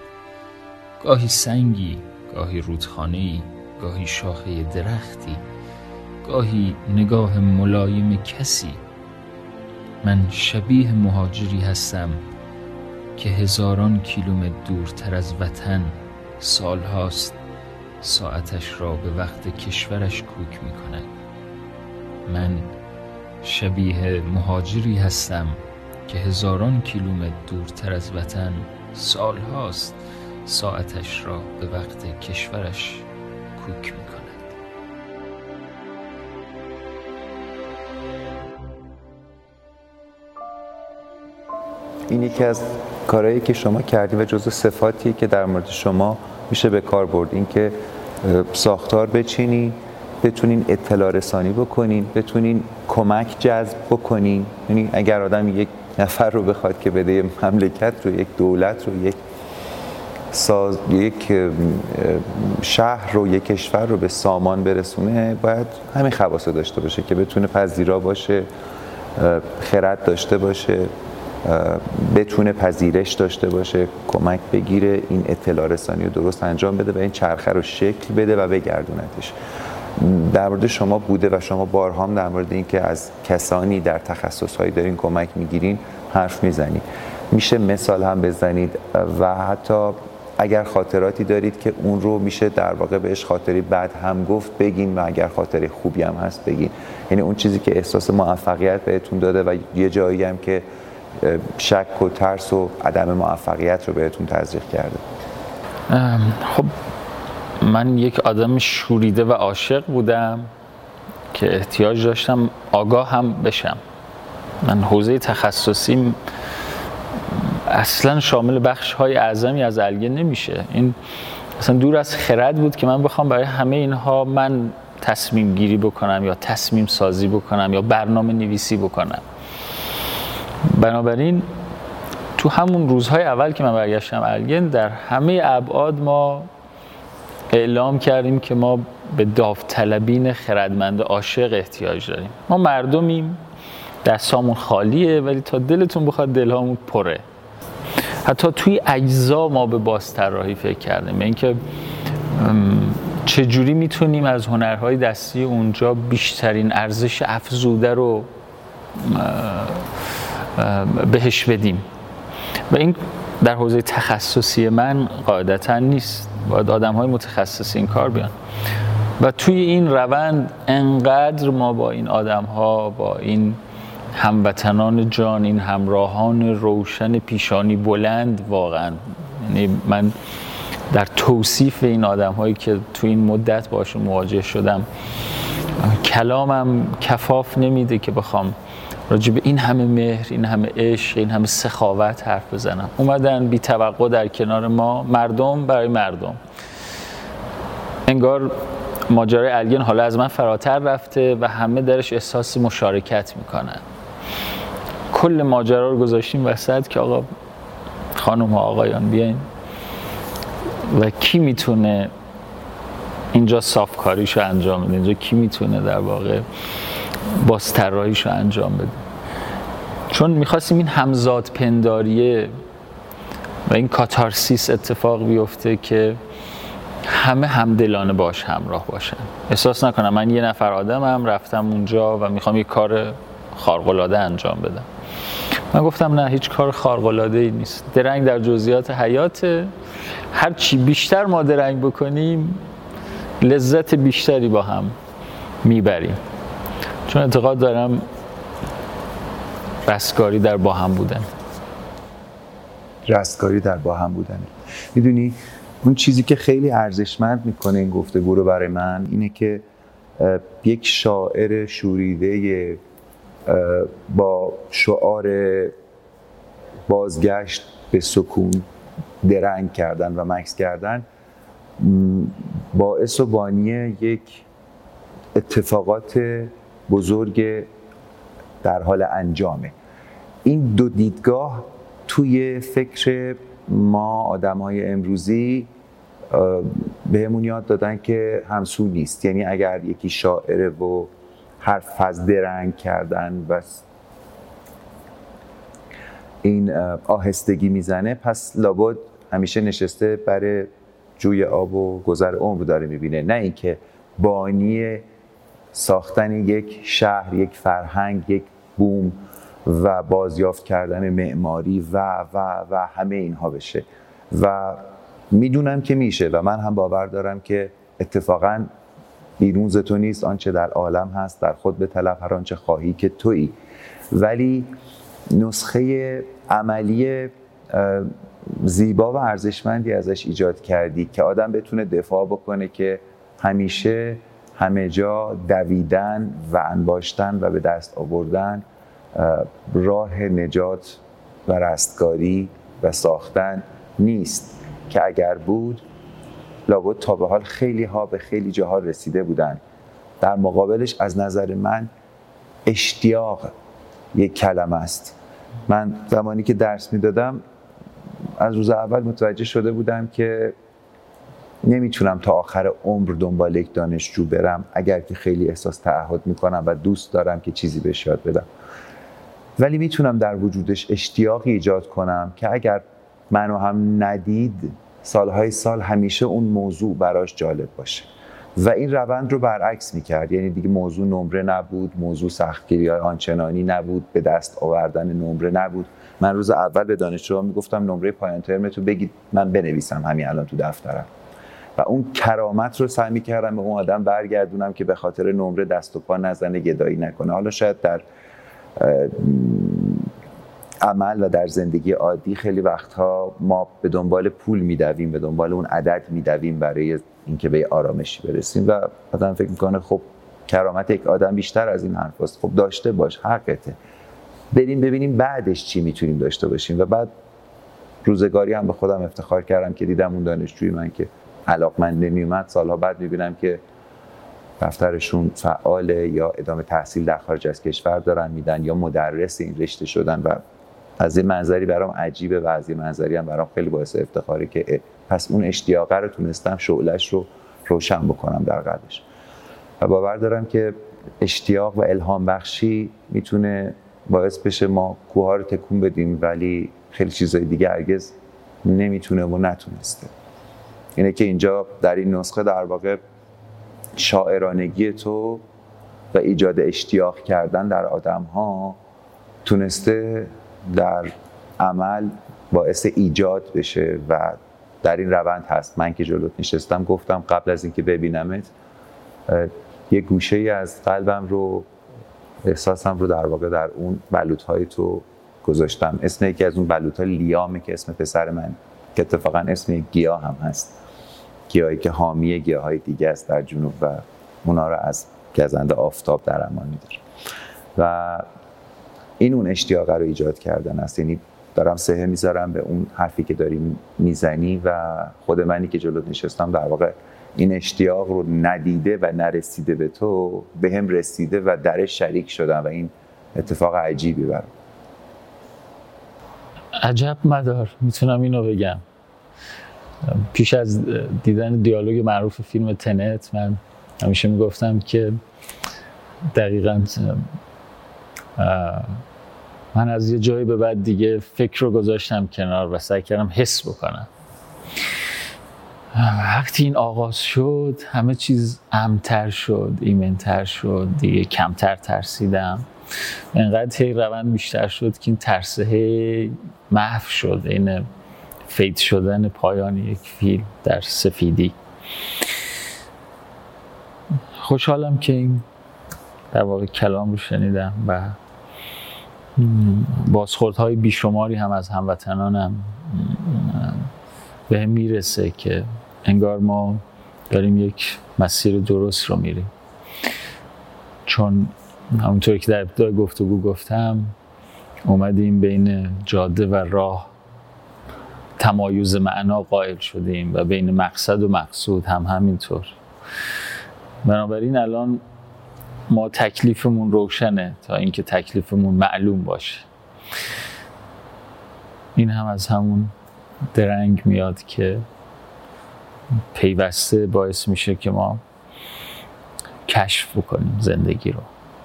گاهی سنگی گاهی رودخانه‌ای گاهی شاخه درختی گاهی نگاه ملایم کسی. من شبیه مهاجری هستم که هزاران کیلومتر دورتر از وطن سالهاست ساعتش را به وقت کشورش کوک می کند من شبیه مهاجری هستم که هزاران کیلومتر دورتر از وطن سالهاست ساعتش را به وقت کشورش کوک می کند این یکی از کارهایی که شما کردیم و جزو صفاتی که در مورد شما میشه به کار برد. این که ساختار بچینی بتونین اطلاع رسانی بکنین بتونین کمک جذب بکنین. یعنی اگر آدم یک نفر رو بخواد که بده مملکت رو یک دولت رو یک ساز یک شهر رو یک کشور رو به سامان برسونه باید همین خواص داشته باشه که بتونه پذیرا باشه خرد داشته باشه. بتونه پذیرش داشته باشه کمک بگیره این اطلاع رسانی رو درست انجام بده و این چرخه رو شکل بده و بگردونتش. در مورد شما بوده و شما بارها هم در مورد اینکه از کسانی در تخصصهایی دارین کمک می‌گیرین حرف می‌زنید. میشه مثال هم بزنید و حتی اگر خاطراتی دارید که اون رو میشه در واقع بهش خاطری بعد هم گفت بگین و اگر خاطری خوبی هم هست بگین. یعنی اون چیزی که احساس موفقیت بهتون داده و یه جایی هم که شک و ترس و عدم موفقیت رو بهتون تزریق کرده. خب من یک آدم شوریده و عاشق بودم که احتیاج داشتم آگاه هم بشم. من حوزه تخصصی اصلا شامل بخش های اعظمی از الگه نمیشه. این اصلا دور از خرد بود که من بخوام برای همه اینها من تصمیم گیری بکنم یا تصمیم سازی بکنم یا برنامه نویسی بکنم. بنابراین تو همون روزهای اول که من برگشتم الگن در همه ابعاد ما اعلام کردیم که ما به داوطلبین خردمند عاشق احتیاج داریم. ما مردمیم دستامون خالیه ولی تا دلتون بخواد دلهامون پره. حتی توی اجزا ما به بازطراحی فکر کردیم. اینکه چجوری می‌تونیم از هنرهای دستی اونجا بیشترین ارزش افزوده رو بهش بدیم. و این در حوزه تخصصی من قاعدتا نیست. باید آدم های متخصص این کار بیان. و توی این روند انقدر ما با این آدم ها با این هموطنان جان این همراهان روشن پیشانی بلند واقعا. یعنی من در توصیف این آدم هایی که تو این مدت باشون مواجه شدم کلامم کفاف نمیده که بخوام راجع به این همه مهر این همه عشق این همه سخاوت حرف بزنم. اومدن بی توقع در کنار ما مردم برای مردم. انگار ماجرای الگن حالا از من فراتر رفته و همه درش احساس مشارکت می‌کنن. کل ماجرا رو گذاشتیم وسط که آقا خانم ها آقایان بیاین. و کی می‌تونه اینجا صافکاریشو انجام بده؟ اینجا کی می‌تونه در واقع بازطراحیشو انجام بده. چون می‌خواستیم این همزاد پنداریه و این کاتارسیس اتفاق بیفته که همه همدلانه باش همراه باشن. احساس نکنم من یه نفر آدمم رفتم اونجا و می‌خوام یه کار خارقلاده انجام بدم. من گفتم نه هیچ کار خارقلاده ای نیست. درنگ در جزئیات حیات هر چی بیشتر ما درنگ بکنیم لذت بیشتری با هم می‌بریم. چون اعتقاد دارم رستگاری در با هم بودن. رستگاری در با هم بودن. می‌دونی اون چیزی که خیلی ارزشمند می‌کنه این گفتگو رو برای من اینه که یک شاعر شوریده با شعار بازگشت به سکون درنگ کردن و مکس کردن باعث و بانی یک اتفاقات بزرگ در حال انجامه. این دو دیدگاه توی فکر ما آدم های امروزی بهمون یاد دادن که همسو نیست. یعنی اگر یکی شاعره و حرف از درنگ کردن و این آهستگی می‌زنه پس لابد همیشه نشسته برای جوی آب و گذر عمر داره می‌بینه. نه اینکه بانی ساختن یک شهر یک فرهنگ یک بوم و بازیافت کردن معماری و و و همه اینها بشه. و می‌دونم که میشه و من هم باور دارم که اتفاقا بیرون تو نیست آنچه در عالم هست در خود به طلب هر آنچه خواهی که تویی. ولی نسخه عملی زیبا و ارزشمندی ازش ایجاد کردی که آدم بتونه دفاع بکنه که همیشه همه جا دویدن و انباشتن و به دست آوردن راه نجات و رستگاری و ساختن نیست که اگر بود لابد تا به حال خیلی ها به خیلی جاها رسیده بودن. در مقابلش از نظر من اشتیاق یک کلمه است. من زمانی که درس می‌دادم از روز اول متوجه شده بودم که نمی‌تونم تا آخر عمر دنبال یک دانشجو برم اگر که خیلی احساس تعهد می‌کنم و دوست دارم که چیزی بهش یاد بدم. ولی می‌تونم در وجودش اشتیاقی ایجاد کنم که اگر منو هم ندید سالهای سال همیشه اون موضوع براش جالب باشه. و این روند رو برعکس می‌کرد. یعنی دیگه موضوع نمره نبود موضوع سختگیری های آنچنانی نبود به دست آوردن نمره نبود. من روز اول به دانشجوها می‌گفتم نمره پایان ترم تو بگید من بنویسم همین الان تو دفترم. و اون کرامت رو سعی می‌کردم به اون آدم برگردونم که به خاطر نمره دست و پا نزنه گدایی نکنه. حالا شاید در عمل و در زندگی عادی خیلی وقتها ما به دنبال پول میدویم به دنبال اون عدد میدویم برای اینکه به آرامشی برسیم و آدم فکر می‌کنه خب کرامت یک آدم بیشتر از این حرف است خب داشته باش حقته. بریم ببینیم بعدش چی می‌تونیم داشته باشیم. و بعد روزگاری هم به خودم افتخار کردم که دیدم اون دانشجوی من که علاقمند نمیومد سالها بعد می‌بینم که دفترشون فعاله یا ادامه تحصیل در خارج از کشور دارن میدن یا مدرس این رشته شدن و از این منظری برام عجیبه و از این منظری هم برام خیلی باعث افتخاره که پس اون اشتیاقه رو تونستم شعلش رو روشن بکنم در قلبش و باور دارم که اشتیاق و الهام بخشی می‌تونه باعث بشه ما کوه رو تکون بدیم ولی خیلی چیزای دیگه هرگز نمی‌تونه و نتونسته. اینه که اینجا در این نسخه در واقع شاعرانگی تو و ایجاد اشتیاق کردن در آدم ها تونسته در عمل باعث ایجاد بشه و در این روند هست. من که جلوت نشستم گفتم قبل از اینکه ببینمت یه گوشه ای از قلبم رو احساسم رو در واقع در اون بلوط های تو گذاشتم. اسم یکی از اون بلوط ها لیامه که اسم پسر من که اتفاقا اسم گیاه هم هست. گیاهی که حامی گیاه های دیگه است در جنوب و اونا رو از گزنده آفتاب در امان میداره. و این اون اشتیاق رو ایجاد کردن است. یعنی دارم سهه می‌ذارم به اون حرفی که داری می‌زنی و خود منی که جلوت نشستم در واقع این اشتیاق رو ندیده و نرسیده به تو به هم رسیده و درش شریک شدم و این اتفاق عجیبی برام. عجب مدار. می‌تونم اینو بگم. پیش از دیدن دیالوگ معروف فیلم تنت من همیشه می‌گفتم که دقیقا من از یه جایی به بعد دیگه فکر رو گذاشتم کنار و سعی کردم حس بکنم. وقتی این آغاز شد همه چیز امتر شد ایمنتر شد دیگه کمتر ترسیدم. انقدر هی روند بیشتر شد که این ترسه محو شد این فید شدن پایان یک فیل در سفیدی. خوشحالم که این در واقع کلام رو شنیدم و بازخوردهای بیشماری هم از هموطنانم به هم می‌رسه که انگار ما داریم یک مسیر درست رو میریم. چون همونطوری که در ابتدای گفتگو گفتم اومدیم بین جاده و راه تمایز معنا قائل شدیم و بین مقصد و مقصود هم همینطور. بنابراین الان ما تکلیفمون روشنه تا اینکه تکلیفمون معلوم باشه. این هم از همون درنگ میاد که پیوسته باعث میشه که ما کشف بکنیم زندگی رو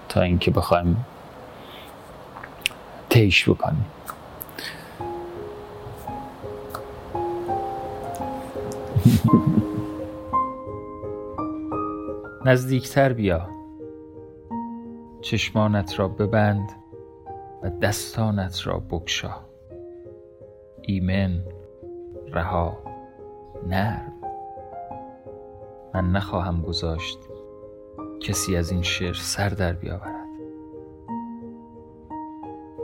تا اینکه بخوایم تیش بکنیم. نزدیکتر بیا. چشمانت را ببند و دستانت را بکشا ایمن رها نرم. من نخواهم گذاشت کسی از این شعر سر در بیاورد.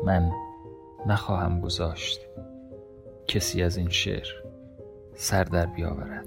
من نخواهم گذاشت کسی از این شعر سر در بیاورد.